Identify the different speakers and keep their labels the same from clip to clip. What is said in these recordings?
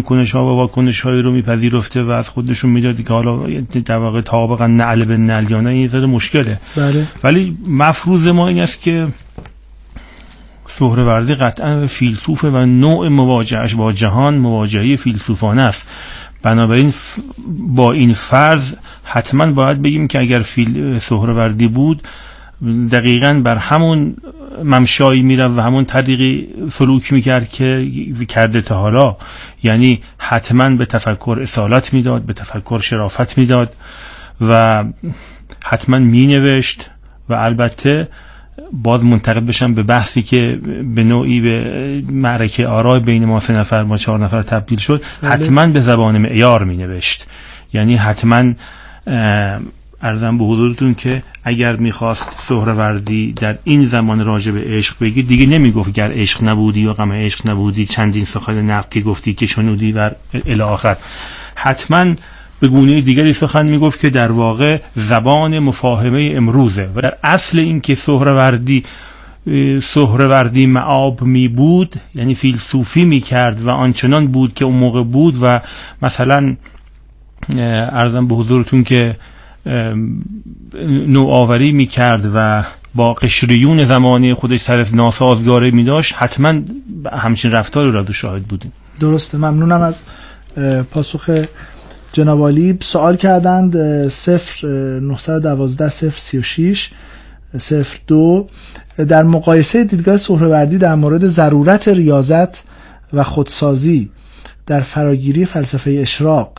Speaker 1: کنش ها و واکنش هایی رو میپذیرفته و از خودشون می‌دادی که حالا در واقع طابقا نعل به نعل یا نه این ذره مشکله.
Speaker 2: بله.
Speaker 1: ولی مفروض ما این است که سهروردی قطعا فیلسوف و نوع مواجهش با جهان مواجهه فیلسوفانه است. بنابراین ف- با این فرض حتما باید بگیم که اگر فیل سهروردی بود دقیقا بر همون ممشایی می‌رفت و همون طریقی سلوک می‌کرد که کرده تا حالا یعنی حتما به تفکر اصالت می‌داد به تفکر شرافت می‌داد و حتما مینوشت و البته باز منتقل بشم به بحثی که به نوعی به معرکه آرای بین ما سه نفر ما چهار نفر تبدیل شد
Speaker 2: بله.
Speaker 1: حتما به زبان معیار می نوشت یعنی حتما ارزم به حضورتون که اگر می‌خواست سهروردی در این زمان راجع به عشق بگی دیگه نمی‌گفت گر عشق نبودی و غم عشق نبودی چندین سخن نقد که گفتی که شنودی و الی آخر. حتما به گونه دیگری سخن می‌گفت که در واقع زبان مفاهمه امروزه و در اصل این که سهروردی سهروردی معاب می بود یعنی فیلسوفی می کرد و آنچنان بود که اون موقع بود و مثلا ارزم به حضورتون که نوآوری می کرد و با قشریون زمانی خودش سر از ناسازگاری می داشت حتما همچین رفتاری را دو شاهد بودیم.
Speaker 2: درسته ممنونم از پاسخ جناب عالی. سوال کردند صفر اه، 912 صفر 36 صفر دو. در مقایسه دیدگاه سهروردی در مورد ضرورت ریاضت و خودسازی در فراگیری فلسفه اشراق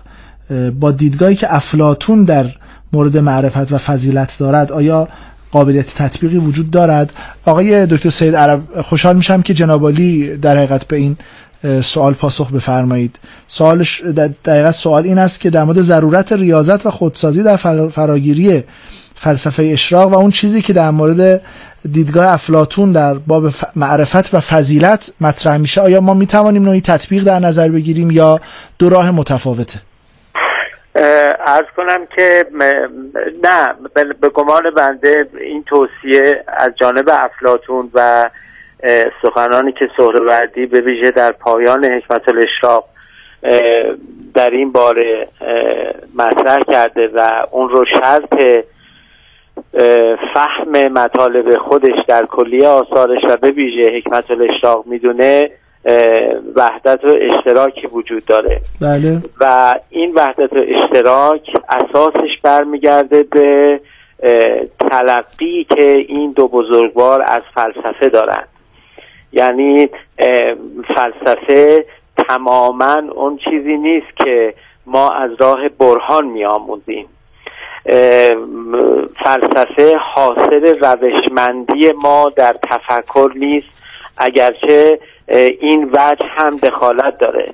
Speaker 2: با دیدگاهی که افلاتون در مورد معرفت و فضیلت دارد آیا قابلیت تطبیقی وجود دارد؟ آقای دکتر سید عرب خوشحال میشم که جناب عالی در حقیقت به این سوال پاسخ بفرمایید. سوالش در حقیقت سوال این است که در مورد ضرورت ریاضت و خودسازی در فر- فراگیری فلسفه اشراق و اون چیزی که در مورد دیدگاه افلاتون در باب معرفت و فضیلت مطرح میشه آیا ما می‌توانیم نوعی تطبیق در نظر بگیریم یا دو راه متفاوته؟
Speaker 3: ارز کنم که نه به- گمان بنده این توصیه از جانب افلاتون و سخنانی که سهروردی به ویژه در پایان حکمت الاشراق در این باره مطرح کرده و اون رو شرط فهم مطالب خودش در کلیه آثارش و به ویژه حکمت الاشراق می‌دونه وحدت و اشتراکی وجود داره.
Speaker 2: بله.
Speaker 3: و این وحدت و اشتراک اساسش برمیگرده به تلقی که این دو بزرگوار از فلسفه دارند یعنی فلسفه تماما اون چیزی نیست که ما از راه برهان میآموزیم. فلسفه حاصل روشمندی ما در تفکر نیست. اگرچه این وجه هم دخالت داره.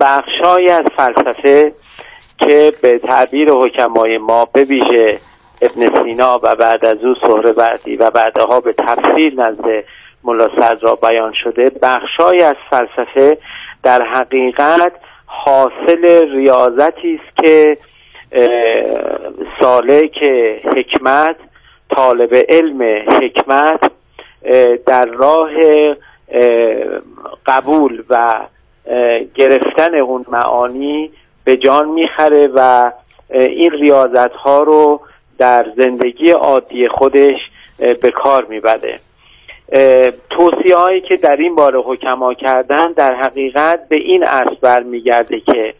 Speaker 3: بخشهایی از فلسفه که به تعبیر حکمای ما به ویژه ابن سینا و بعد از او سهروردی و بعدها به تفصیل نزد ملا صدرا بیان شده بخشهایی از فلسفه در حقیقت حاصل ریاضتی است که اه، سالک حکمت طالب علم حکمت در راه اه، قبول و گرفتن اون معانی به جان می‌خره و این ریاضت ها رو در زندگی عادی خودش به کار می‌بره. توصیه هایی که در این باره حکما کردن در حقیقت به این اصل برمیگرده که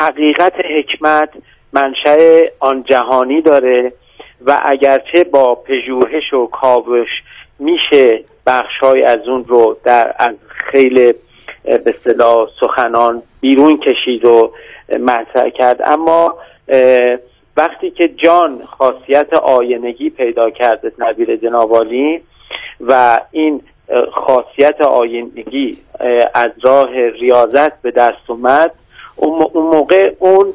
Speaker 3: حقیقت حکمت منشأ آن جهانی داره و اگرچه با پژوهش و کاوش میشه بخشای از اون رو در از خیلی به اصطلاح سخنان بیرون کشید و مطرح کرد. اما وقتی که جان خاصیت آینگی پیدا کرده تعبیر جنابالی و این خاصیت آینگی از راه ریاضت به دست اومد اون موقع اون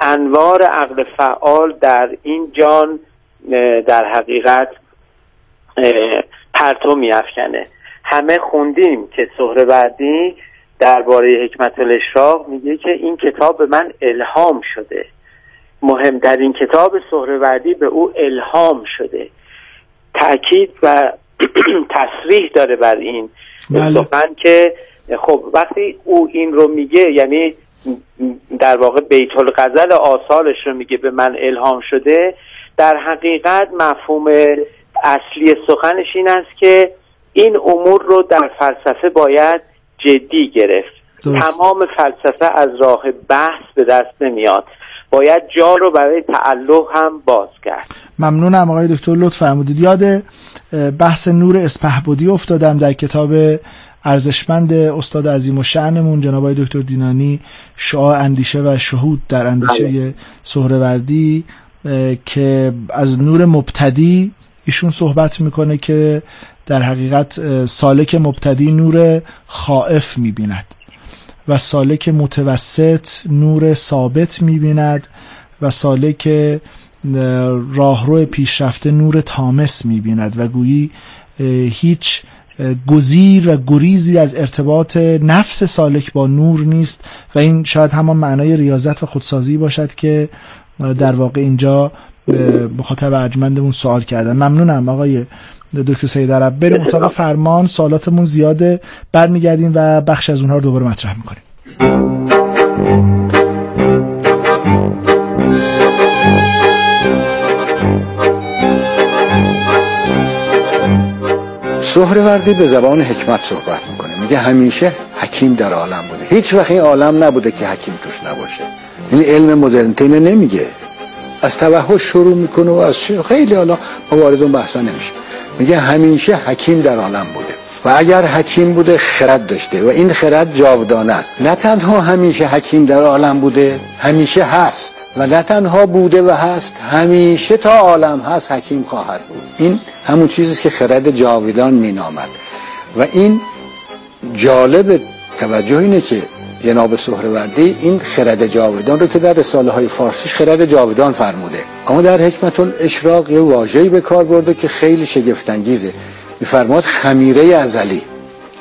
Speaker 3: انوار عقل فعال در این جان در حقیقت پرتو میافکنه. همه خوندیم که سهروردی درباره حکمت الاشراق میگه که این کتاب به من الهام شده. مهمترین کتاب سهروردی به او الهام شده. تاکید و تصریح داره بر این
Speaker 2: بله.
Speaker 3: سخن که خب وقتی او این رو میگه یعنی در واقع بیت الغزل آثارش رو میگه به من الهام شده در حقیقت مفهوم اصلی سخنش این است که این امور رو در فلسفه باید جدی گرفت درست. تمام فلسفه از راه بحث به دست نمیاد باید جا رو برای تعلق هم باز کرد
Speaker 2: ممنونم آقای دکتر لطف فرمودید یاد بحث نور اسپهبودی افتادم در کتاب ارزشمند استاد عظیم و شعنمون جناب آقای دکتر دینانی شعاع اندیشه و شهود در اندیشه بله. سهروردی که از نور مبتدی ایشون صحبت می‌کنه که در حقیقت سالک مبتدی نور خائف می‌بیند و سالک متوسط نور ثابت می‌بیند و سالک راهرو پیشرفته نور تامس می‌بیند و گویی هیچ گزیر و گریزی از ارتباط نفس سالک با نور نیست و این شاید همان معنای ریاضت و خودسازی باشد که در واقع اینجا مخاطب ارجمندمون سوال کردن. ممنونم آقای دکتر سید عرب. بریم اتاق فرمان. سوالاتمون زیاده. برمیگردیم و بخش از اونها رو دوباره مطرح می‌کنیم.
Speaker 4: سهروردی به زبان حکمت صحبت می‌کنه. میگه همیشه حکیم در عالم بوده. هیچ وقت این عالم نبوده که حکیم توش نباشه. این علم مدرنته نمیگه. از توحش شروع می‌کنه و از خیلی حالا وارد اون بحثا نمیشه. میگه همیشه حکیم در عالم بوده و اگر حکیم بوده خرد داشته و این خرد جاودانه است. نه تنها همیشه حکیم در عالم بوده همیشه هست و نه تنها بوده و هست همیشه تا عالم هست حکیم خواهد بود. این همون چیزی که خرد جاودان مینامد. و این جالب توجه اینه که جناب سهروردی این خرد جاودان رو که در رساله های فارسیش خرد جاودان فرموده. اما در حکمت اشراق یه واژه‌ای به کار برده که خیلی شگفت‌انگیزه. میفرماد خمیره ازلی.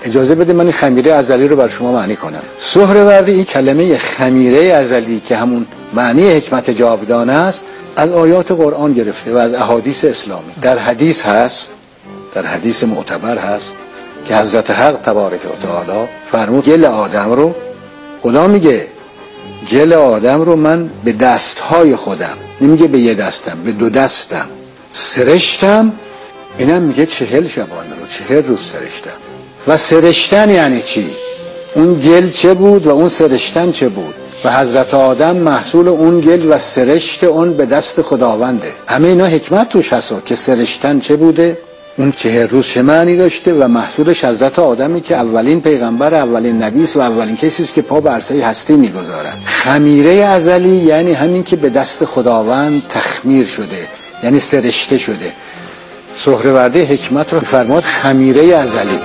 Speaker 4: اجازه بده من این خمیره ازلی رو بر شما معنی کنم. سهروردی این کلمه خمیره ازلی که همون معنی حکمت جاودانه است از آیات قرآن گرفته و از احادیث اسلامی. در حدیث هست در حدیث معتبر هست که حضرت حق تبارک و تعالی فرمود گل آدم رو خدا میگه گل آدم رو من به دستهای خودم نمیگه به یه دستم به دو دستم سرشتم. اینم میگه چهل شبانه رو چهل روز سرشتم. و سرشتن یعنی چی؟ اون گل چه بود و اون سرشتن چه بود؟ و حضرت آدم محصول اون گل و سرشت اون به دست خداونده. همه اینا حکمت توش هست که سرشتن چه بوده؟ اون چه روز چه معنی داشته و محصولش حضرت آدمی که اولین پیغمبر اولین نبی و اولین کسی است که پا بر عرصه هستی می‌گذارد. خمیره ازلی یعنی همین که به دست خداوند تخمیر شده یعنی سرشته شده. سهرورده حکمت رو فرماد خمیره ازلی.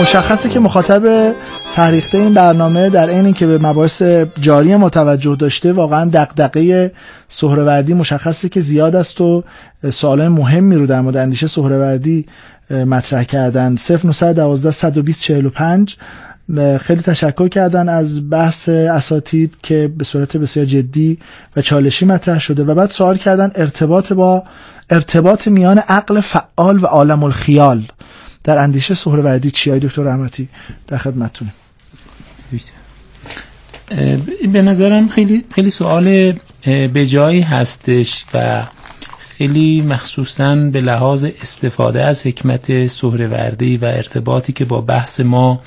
Speaker 2: مشخصه که مخاطب فریخته این برنامه در این که به مباحث جاری متوجه داشته واقعا دقدقه سهروردی مشخصه که زیاد است و سوال مهمی رو در مورد اندیشه سهروردی مطرح کردن. 0912 120 45 خیلی تشکر کردن از بحث اساتید که به صورت بسیار جدی و چالشی مطرح شده و بعد سوال کردن ارتباط با ارتباط میان عقل فعال و عالم الخیال. در اندیشه سهروردی چی های دکتر رحمتی در خدمتتونه
Speaker 5: به نظرم خیلی خیلی سوال به جایی هستش و خیلی مخصوصا به لحاظ استفاده از حکمت سهروردی و ارتباطی که با بحث ما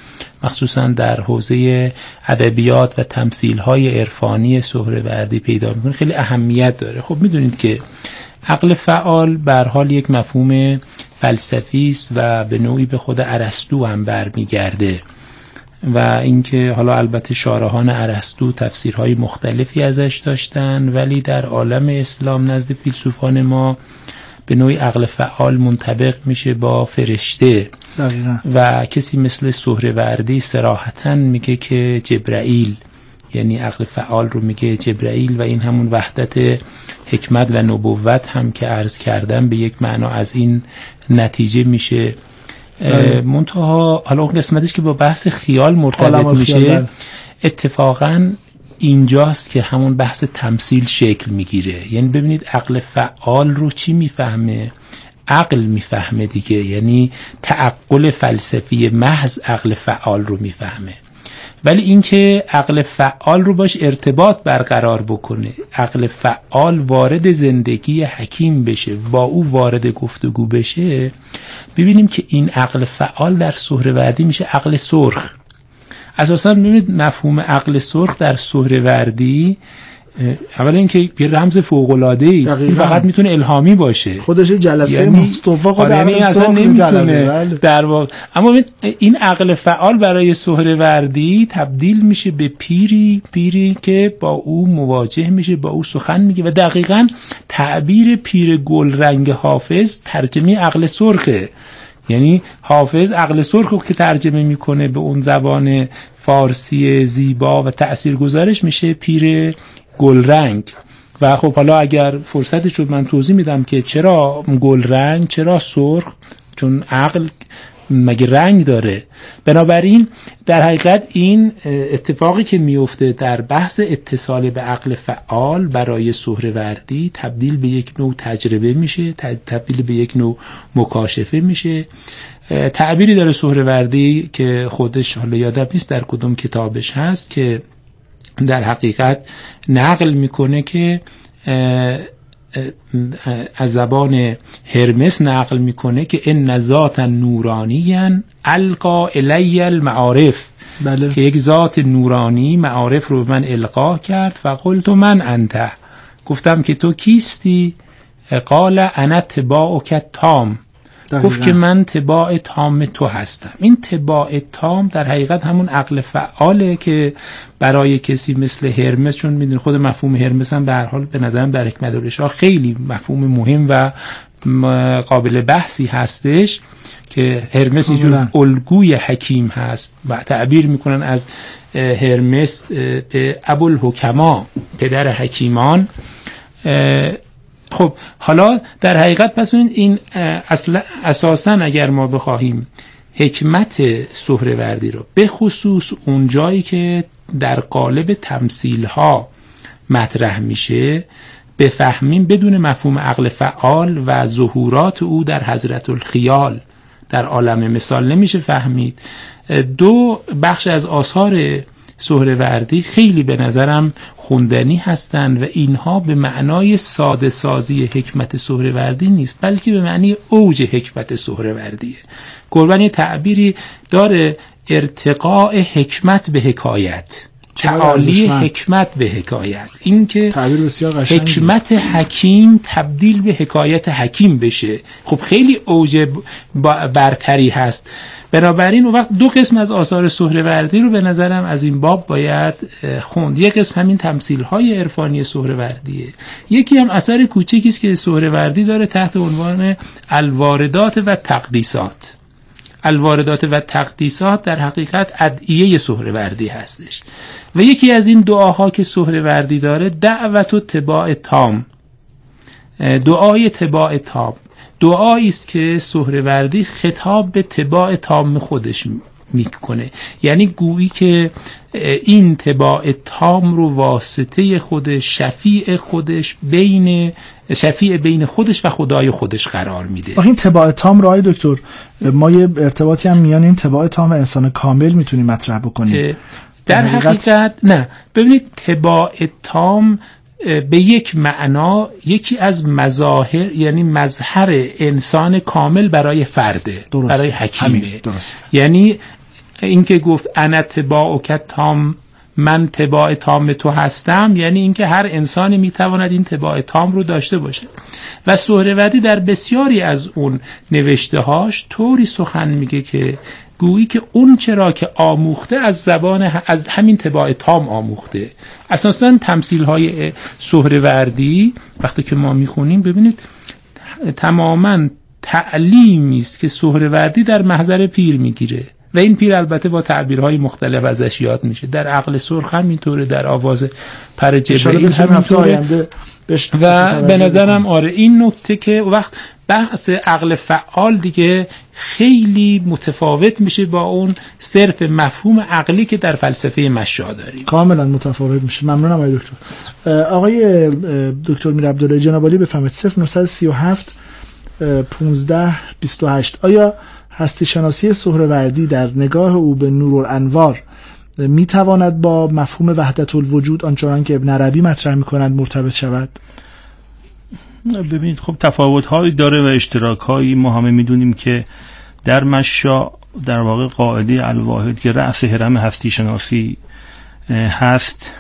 Speaker 5: مخصوصا در حوزه ادبیات و تمثیل های عرفانی سهروردی پیدا می‌کنه خیلی اهمیت داره. خب می‌دونید که عقل فعال بر حال یک مفهوم فلسفی است و به نوعی به خود ارسطو هم برمیگرده. و اینکه حالا البته شارحان ارسطو تفسیرهای مختلفی ازش داشتن ولی در عالم اسلام نزد فیلسوفان ما به نوعی عقل فعال منطبق میشه با فرشته. و کسی مثل سهروردی سراحتا میگه که جبرائیل یعنی عقل فعال رو میگه جبرائیل و این همون وحدت حکمت و نبوت هم که عرض کردم به یک معنا از این نتیجه میشه. بله. منتها حالا اون قسمتش که با بحث خیال مرتبط میشه بله. اتفاقا اینجاست که همون بحث تمثیل شکل می‌گیره. یعنی ببینید عقل فعال رو چی می‌فهمه؟ عقل می‌فهمه دیگه. یعنی تعقل فلسفی محض عقل فعال رو می‌فهمه. ولی اینکه عقل فعال رو باش ارتباط برقرار بکنه. عقل فعال وارد زندگی حکیم بشه با او وارد گفتگو بشه ببینیم که این عقل فعال در سهروردی میشه عقل سرخ. اساسا ببینید مفهوم عقل سرخ در سهروردی اولا اینکه یه رمز فوق العاده ای این فقط می‌تونه الهامی باشه.
Speaker 2: خودش جلسه
Speaker 5: یعنی
Speaker 2: مصطفی خود
Speaker 5: یعنی اصلا نمی‌تونه
Speaker 2: بله.
Speaker 5: در واقع اما این عقل فعال برای سهروردی تبدیل میشه به پیری پیری که با او مواجه میشه با او سخن میگه و دقیقا تعبیر پیر گل رنگ حافظ ترجمه عقل سرخه. یعنی حافظ عقل سرخ رو که ترجمه می‌کنه به اون زبان فارسی زیبا و تاثیرگذارش میشه پیر گلرنگ. و خب حالا اگر فرصتی شد من توضیح میدم که چرا گلرنگ چرا سرخ؟ چون عقل مگه رنگ داره؟ بنابراین در حقیقت این اتفاقی که میفته در بحث اتصال به عقل فعال برای سهروردی تبدیل به یک نوع تجربه میشه تبدیل به یک نوع مکاشفه میشه. تعبیری داره سهروردی که خودش حالا یادم نیست در کدوم کتابش هست که در حقیقت نقل می‌کنه که از زبان هرمس نقل می‌کنه که ان ذات نورانی القا الی المعارف.
Speaker 2: بله.
Speaker 5: که یک ذات نورانی معارف رو به من القا کرد فقلت من انت. گفتم که تو کیستی؟ قال انا تباعک تام گفت که من تباع تام تو هستم. این تباع تام در حقیقت همون عقل فعاله که برای کسی مثل هرمس چون می‌دونی خود مفهوم هرمس هم به هر حال به نظرم در حکمت خیلی مفهوم مهم و قابل بحثی هستش که هرمس یه جور الگوی حکیم هست و تعبیر می‌کنن از هرمس به ابوالحکما پدر حکیمان خب حالا در حقیقت پس این اصلا اساسا اگر ما بخواهیم حکمت سهروردی رو به خصوص اون جایی که در قالب تمثیل ها مطرح میشه بفهمیم بدون مفهوم عقل فعال و ظهورات او در حضرت الخیال در عالم مثال نمیشه فهمید. دو بخش از آثار سهروردی خیلی به نظرم خوندنی هستند و اینها به معنای ساده سازی حکمت سهروردی نیست بلکه به معنی اوج حکمت سهروردیه قربان یه تعبیری داره ارتقاء حکمت به حکایت. تعالی حکمت به حکایت. این که حکمت حکیم تبدیل به حکایت حکیم بشه. خب خیلی اوج برتری هست. بنابراین وقت دو قسم از آثار سهروردی رو به نظرم از این باب باید خوند. یک قسم همین تمثیل های عرفانی سهروردیه. یکی هم اثر کوچکی است که سهروردی داره تحت عنوان الواردات و تقدیسات. الواردات و تقدیسات در حقیقت ادعیه سهروردی هستش. و یکی از این دعاها که سهروردی داره دعوت و تباع تام. دعای تباع تام. دعایی است که سهروردی خطاب به تباع تام خودش می‌کنه. یعنی گویی که این تباع تام رو واسطه خودش شفیع خودش بین شفیع بین خودش و خدای خودش قرار میده.
Speaker 2: این تباع تام رو دکتر ما یه ارتباطی هم میان این تباع تام و انسان کامل می‌تونیم مطرح بکنیم.
Speaker 5: در حقیقت نه ببینید تباع تام به یک معنا یکی از مظاهر یعنی مظهر انسان کامل برای فرده
Speaker 2: درست.
Speaker 5: برای حکیمه
Speaker 2: درست.
Speaker 5: یعنی اینکه گفت انا تباع تام من تباع تام تو هستم یعنی اینکه هر انسانی می‌تواند این تباع تام رو داشته باشه و سهروردی در بسیاری از اون نوشته هاش طوری سخن میگه که گویی که اون چرا که آموخته از زبان از همین تباع تام آموخته. اساسا تمثیل های سهروردی وقتی که ما می‌خونیم ببینید تماما تعلیمی است که سهروردی در محضر پیر می‌گیره. و این پیر البته با تعبیرهای مختلف ازش یاد میشه. در عقل سرخ همینطوره در آواز پر جبرئیل همینطوره. و به نظرم آره این نکته که وقت بحث عقل فعال دیگه خیلی متفاوت میشه با اون صرف مفهوم عقلی که در فلسفه مشا داریم.
Speaker 2: کاملا متفاوت میشه. ممنونم آقای دکتر. آقای دکتر میر عبدالله جنابالی بفهمید 0937 15 28 آیا هستی شناسی سهروردی در نگاه او به نور الانوار می تواند با مفهوم وحدت الوجود آنچنان که ابن عربی مطرح می کند مرتبط شود؟
Speaker 1: ببینید خب تفاوت هایی داره و اشتراک هایی ما همه می‌دونیم که در مشا در واقع قاعده الواحد که رأس حرم هستی شناسی هست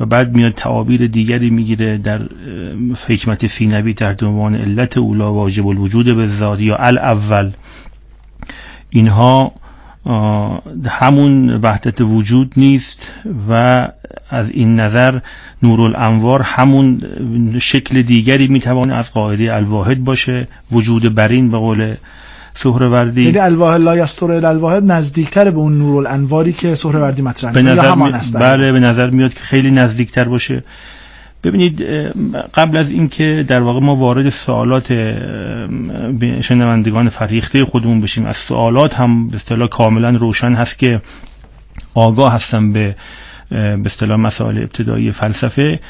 Speaker 1: و بعد میاد تعابیر دیگری می‌گیره در حکمت سینوی تحت عنوان علت اولا واجب الوجود به ذات یا الاول. اینها همون وحدت وجود نیست و از این نظر نور الانوار همون شکل دیگری می‌توانه از قاعده الواحد باشه وجود برین به قول سهروردی.
Speaker 2: یعنی الواحد لا یستر الواحد نزدیکتر به اون نور الانواری که سهروردی مطرح
Speaker 1: به نظر. بله به نظر میاد که خیلی نزدیکتر باشه. ببینید قبل از اینکه در واقع ما وارد سوالات شنوندگان فریخته خودمون بشیم از سوالات هم به اصطلاح کاملا روشن هست که آگاه هستم به به اصطلاح مسائل ابتدایی فلسفه.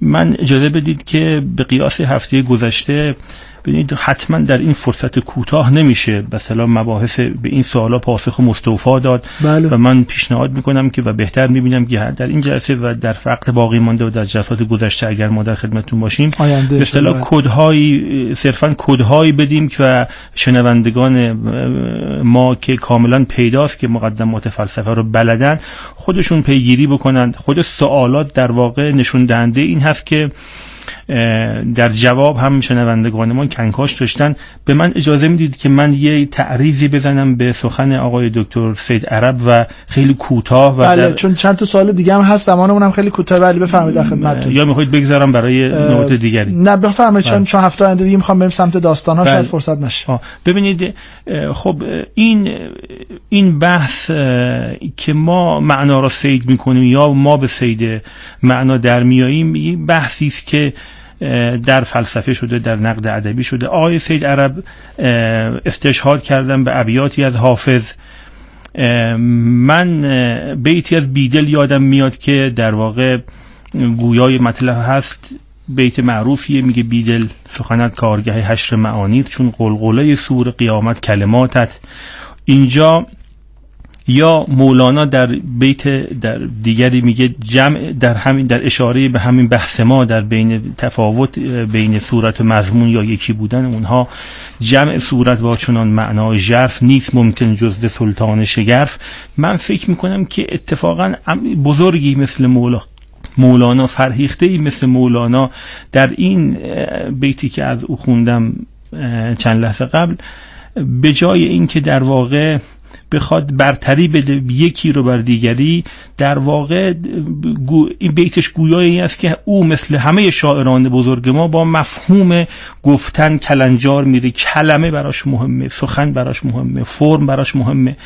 Speaker 1: من اجازه بدید که به قیاس هفته گذشته ببینید حتما در این فرصت کوتاه نمیشه. مثلا مباحث به این سوالا پاسخ مستوفا داد.
Speaker 2: بله.
Speaker 1: و من پیشنهاد می‌کنم که و بهتر می‌بینم که در این جلسه و در وقت باقی مانده و در جلسات گذشته اگر ما در خدمتتون باشیم به اصطلاح کدهایی صرفا کدهایی بدیم که شنوندگان ما که کاملا پیداست که مقدمات فلسفه رو بلدن خودشون پیگیری بکنند. خود سوالات در واقع نشون دهنده این هست که در جواب هم شنوندگان ما کنکاش داشتن به من اجازه می‌دید که من یه تعریضی بزنم به سخن آقای دکتر سید عرب و خیلی کوتاه و
Speaker 2: بله چون چند تا سوال دیگه هم هست زمان اونم خیلی کوتاه ولی بفرمایید در خدمتتون
Speaker 1: یا می‌خواید بگذارم برای نقطه دیگری
Speaker 2: نه بفرمایید چون بله. چون هفته آینده دیگه می‌خوام بریم سمت داستان ها بله. شاید فرصت نشه
Speaker 1: ببینید خب این این بحث که ما معنا را سید می‌کنیم یا ما به سید معنا در میاییم بحثی است که در فلسفه شده در نقد ادبی شده. آقای سید عرب استشهاد کردن به ابیاتی از حافظ. من بیتی از بیدل یادم میاد که در واقع گویای مطلب هست. بیت معروفیه میگه بیدل سخنت کارگه حشر معانید چون قلقله سور قیامت کلماتت. اینجا یا مولانا در بیت در دیگری میگه جمع در همین در اشاره به همین بحث ما در بین تفاوت بین صورت مضمون یا یکی بودن اونها جمع صورت با چنان معنای ژرف نیست ممکن جز سلطان شگرف. من فکر می‌کنم که اتفاقا بزرگی مثل مولا مولانا فرهیخته ای مثل مولانا در این بیتی که از او خوندم چند لحظه قبل به جای اینکه در واقع بخواد برتری بده یکی رو بر دیگری در واقع این بیتش گویایی است که او مثل همه شاعران بزرگ ما با مفهوم گفتن کلنجار میره. کلمه براش مهمه سخن براش مهمه فرم براش مهمه.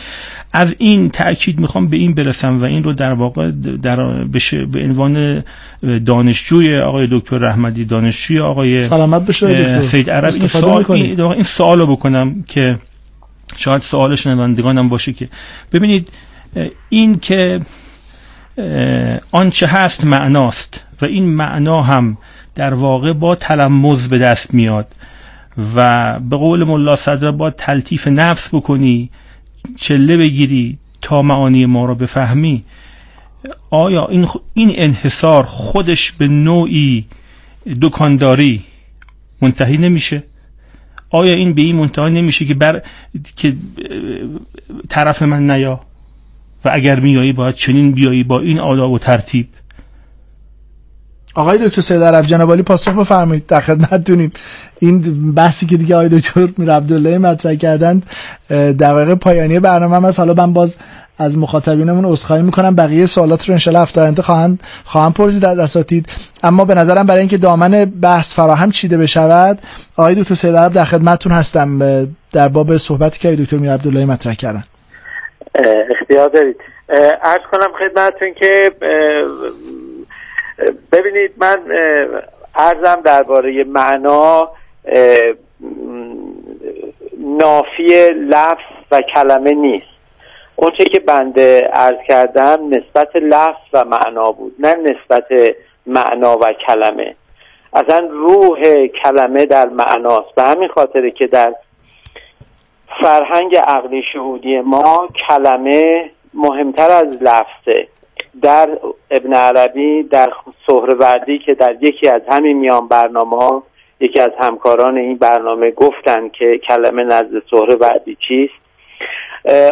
Speaker 1: از این تاکید می‌خوام به این برسم و این رو در واقع در بشه به عنوان دانشجوی آقای دکتر رحمدی دانشجوی آقای
Speaker 2: سلامت بشه
Speaker 1: سید عرب. این سوال این, این سوال رو بکنم که شاید سوال شنوندگانم باشه که ببینید این که آنچه هست معناست و این معنا هم در واقع با تلمز به دست میاد و به قول ملا صدر با تلطیف نفس بکنی چله بگیری تا معانی ما رو بفهمی. آیا این, این انحصار خودش به نوعی دکانداری منتهی نمیشه؟ آیا این به این منتها نمیشه که بر که طرف من نیا؟ و اگر میایی باید چنین بیایی با این آداب و ترتیب.
Speaker 2: آقای دکتر سید عرب جنابالی پاسخ بفرمایید. در خدمتتونیم این بحثی که دیگه آقای دکتر میر عبدالله مطرح کردند واقع پایانی برنامه هم از حالا من باز از مخاطبینمون عذرخواهی می‌کنم. بقیه سوالات رو انشالله هفته آینده خواهند خواهم پرسید از اساتید. اما به نظرم برای اینکه دامن بحث فراهم چیده بشود آقای دکتر سید عرب در خدمتتون هستم. در باب صحبتی که آقای دکتر میر عبدالله مطرح کردن.
Speaker 3: اختیار دارید. عرض کنم خدمتتون که ببینید من ارزم درباره معنا نافی لفظ و کلمه نیست. اونچه که بنده عرض کردم نسبت لفظ و معنا بود نه نسبت معنا و کلمه. اصلا روح کلمه در معناست. به همین خاطره که در فرهنگ عقلی شهودی ما کلمه مهمتر از لفظه. در ابن عربی در سهروردی که در یکی از همین میان برنامه یکی از همکاران این برنامه گفتن که کلمه نزد سهروردی چیست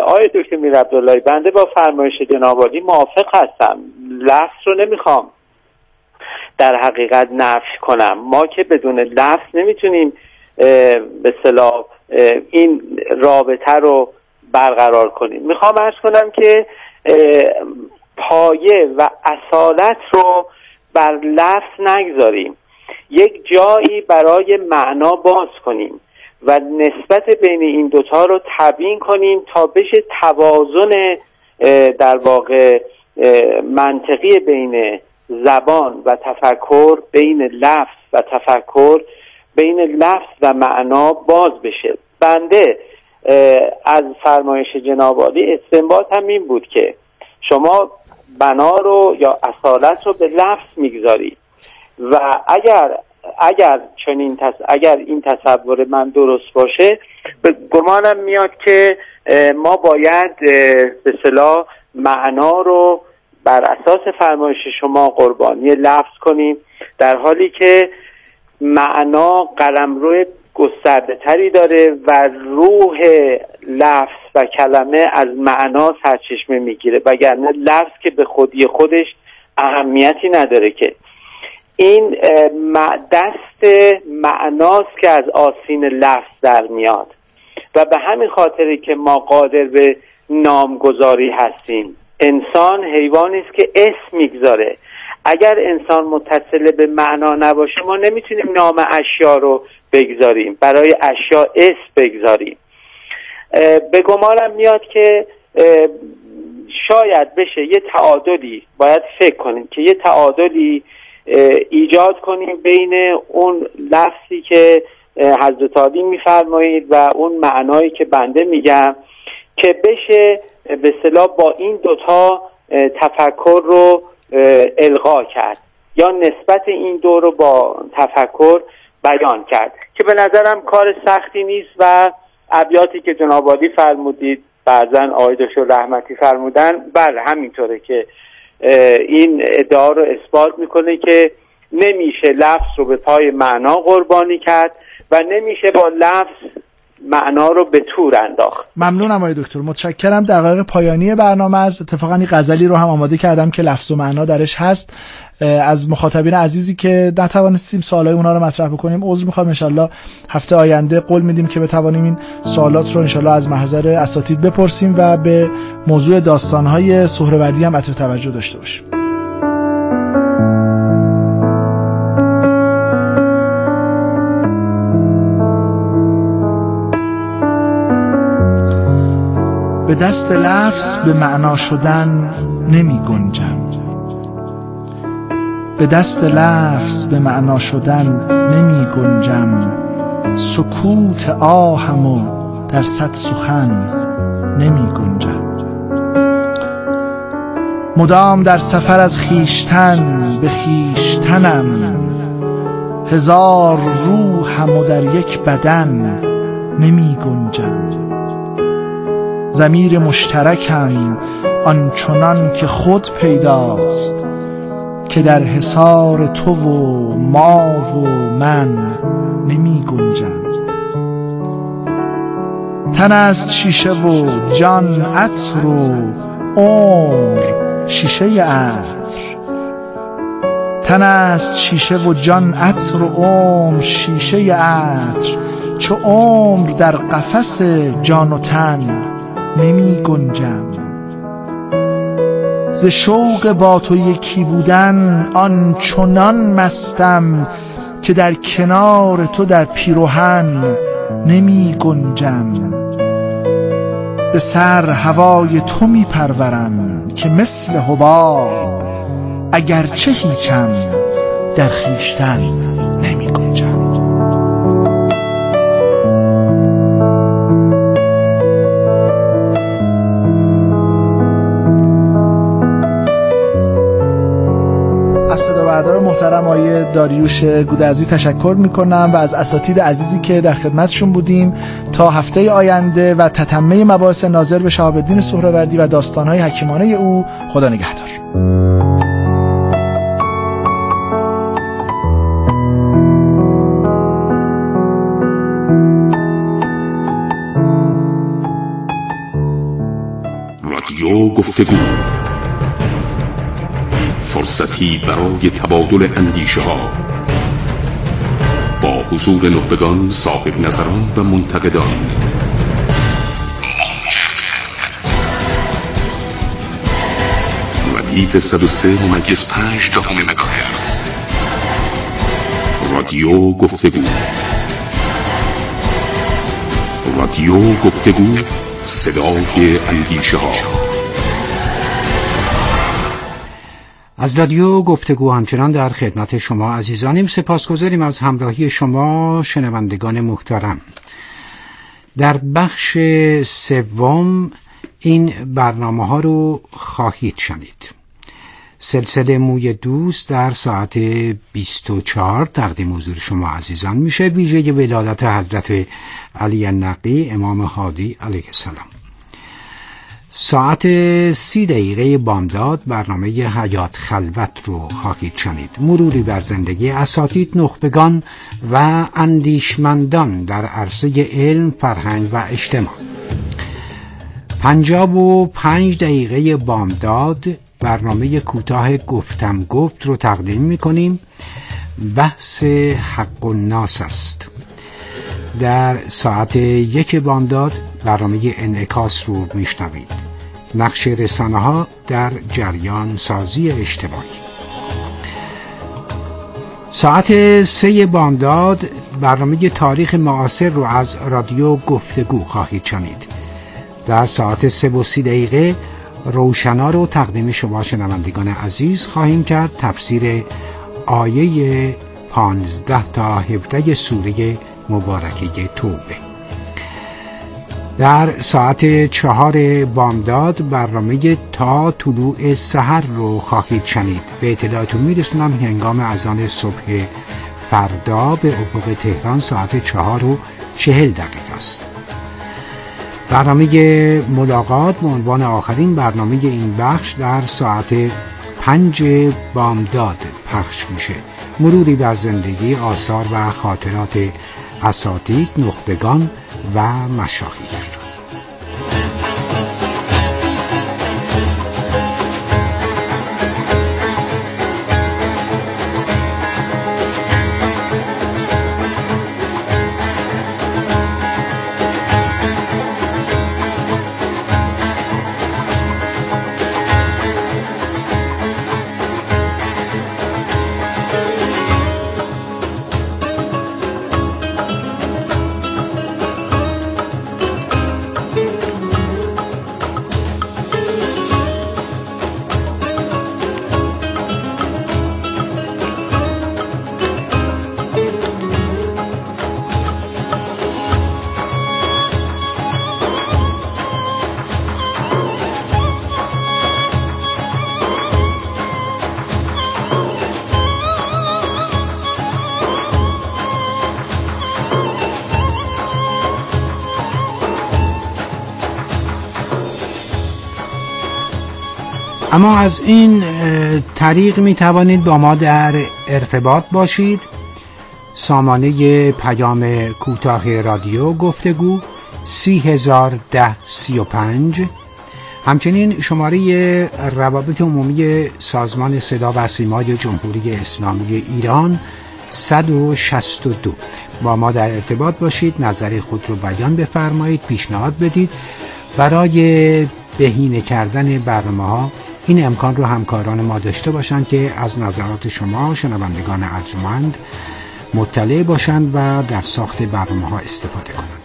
Speaker 3: آیا دکتر میر عبداللهی بنده با فرمایش جنابالی موافق هستم. لفظ رو نمی‌خوام در حقیقت نفی کنم. ما که بدون لفظ نمی‌تونیم به صلاح این رابطه رو برقرار کنیم. می‌خوام ارز کنم که پایه و اصالت رو بر لفظ نگذاریم. یک جایی برای معنا باز کنیم. و نسبت بین این دوتا رو تبیین کنیم تا بشه توازن در واقع منطقی بین زبان و تفکر بین لفظ و تفکر بین لفظ و معنا باز بشه. بنده از فرمایش جنابالی استنباط هم این بود که شما بنا رو یا اصالت رو به لفظ می‌گذارید. و اگر اگر چنین تص... اگر این تصور من درست باشه به گمانم میاد که ما باید به صلاح معنا رو بر اساس فرمایش شما قربانی لفظ کنیم در حالی که معنا قلمرو گسترده تری داره و روح لفظ و کلمه از معنا سرچشمه می‌گیره. وگرنه لفظ که به خودی خودش اهمیتی نداره که. این دست معناست که از آسین لفظ در میاد. و به همین خاطری که ما قادر به نامگذاری هستیم. انسان حیوانی است که اسم می‌گذاره. اگر انسان متصل به معنا نباشه ما نمی‌تونیم نام اشیا رو بگذاریم. برای اشیا اسم بگذاریم. به گمانم میاد که شاید بشه یه تعادلی. باید فکر کنیم که یه تعادلی ایجاد کنیم بین اون لفظی که حضرت عالی میفرمایید و اون معنایی که بنده میگم که بشه به صلاح با این دوتا تفکر رو القا کرد یا نسبت این دو رو با تفکر بیان کرد که به نظرم کار سختی نیست و ابیاتی که جناب فرمودید بعضا آقای دکتر رحمتی فرمودن بله همینطوره که این ادعا رو اثبات می‌کنه که نمیشه لفظ رو به پای معنا قربانی کرد و نمیشه با لفظ معنا رو به تور انداخت.
Speaker 2: ممنونم آقای دکتر. متشکرم. دقایق پایانی برنامه از اتفاقا این غزلی رو هم آماده کردم که لفظ و معنا درش هست. از مخاطبین عزیزی که نتوانستیم سوالای اونا رو مطرح بکنیم. عذر می‌خوام انشالله هفته آینده قول میدیم که بتوانیم این سوالات رو انشالله از محضر اساتید بپرسیم و به موضوع داستانهای سهروردی هم عطف توجه داشته باشیم. به دست لفظ به معنا شدن نمی گنجم. به دست لفظ به معنا شدن نمی گنجم. سکوت آهم و در صد سخن نمی گنجم. مدام در سفر از خیشتن به خیشتنم هزار روحم و در یک بدن نمی گنجم. زمیر مشترکم آنچنان که خود پیداست. که در حصار تو و ما و من نمی گنجم تن است شیشه و جان عطر و عمر شیشه عطر. تن است شیشه و جان عطر و عمر شیشه عطر. چو عمر در قفس جان و تن نمی گنجم ز شوق با تو یکی بودن آن چنان مستم که در کنار تو در پیروهن نمی گنجم. به سر هوای تو می پرورم که مثل حباب اگرچه هیچم در خیشتن نمی گنجم محترم آیه داریوش گودرزی تشکر می‌کنم و از اساتید عزیزی که در خدمتشون بودیم تا هفته آینده و تتمه مباحث ناظر به شهاب الدین سهروردی و داستانهای حکیمانه او خدا نگهدار.
Speaker 6: گفتگو فرصتی برای تبادل اندیشه ها با حضور نخبگان صاحب نظران و منتقدان. ردیف 103 ممیز 5 دهم مگاهرتز. رادیو گفتگو. رادیو گفتگو صدای اندیشه ها
Speaker 7: از رادیو گفتگو همچنان در خدمت شما عزیزانیم. سپاسگزاریم از همراهی شما شنوندگان محترم. در بخش سوم این برنامه ها رو خواهید شنید. سلسله موی دوست در ساعت 24 تقدیم حضور شما عزیزان میشه. ویژه ولادت حضرت علی نقی امام هادی علیه السلام. ساعت سی دقیقه بامداد برنامه حیات خلوت رو خواهید شنید. مروری بر زندگی اساتید نخبگان و اندیشمندان در عرصه علم فرهنگ و اجتماع. پنجاب و پنج دقیقه بامداد برنامه کوتاه گفتم گفت رو تقدیم می کنیم بحث حق و ناس است. در ساعت یک بامداد برنامه انعکاس رو میشنوید. نقش رسانه ها در جریان سازی اجتماعی. ساعت سه بامداد برنامه تاریخ معاصر رو از رادیو گفتگو خواهید شنید. در ساعت سه و سی دقیقه روشنا رو تقدیم شما شنوندگان عزیز خواهیم کرد. تفسیر آیه پانزده تا هفته سوره مبارکه توبه. در ساعت چهار بامداد برنامه تا طلوع سحر رو خواهید شنید. به اطلاعتون میرسونم. هنگام اذان صبح فردا به افق تهران ساعت چهار و چهل دقیقه است. برنامه ملاقات به عنوان آخرین برنامه این بخش در ساعت پنج بامداد پخش میشه. مروری بر زندگی آثار و خاطرات اساتید نخبگان و مشاهیر. اما از این طریق می توانید با ما در ارتباط باشید. سامانه پیام کوتاه رادیو گفتگو سی هزار ده سی و پنج. همچنین شماره روابط عمومی سازمان صدا و سیمای جمهوری اسلامی ایران 162 با ما در ارتباط باشید نظر خود رو بیان بفرمایید پیشنهاد بدید. برای بهینه کردن برنامه ها این امکان رو همکاران ما داشته باشند که از نظرات شما شنوندگان ارجمند مطلع باشند و در ساخت برنامه ها استفاده کنند.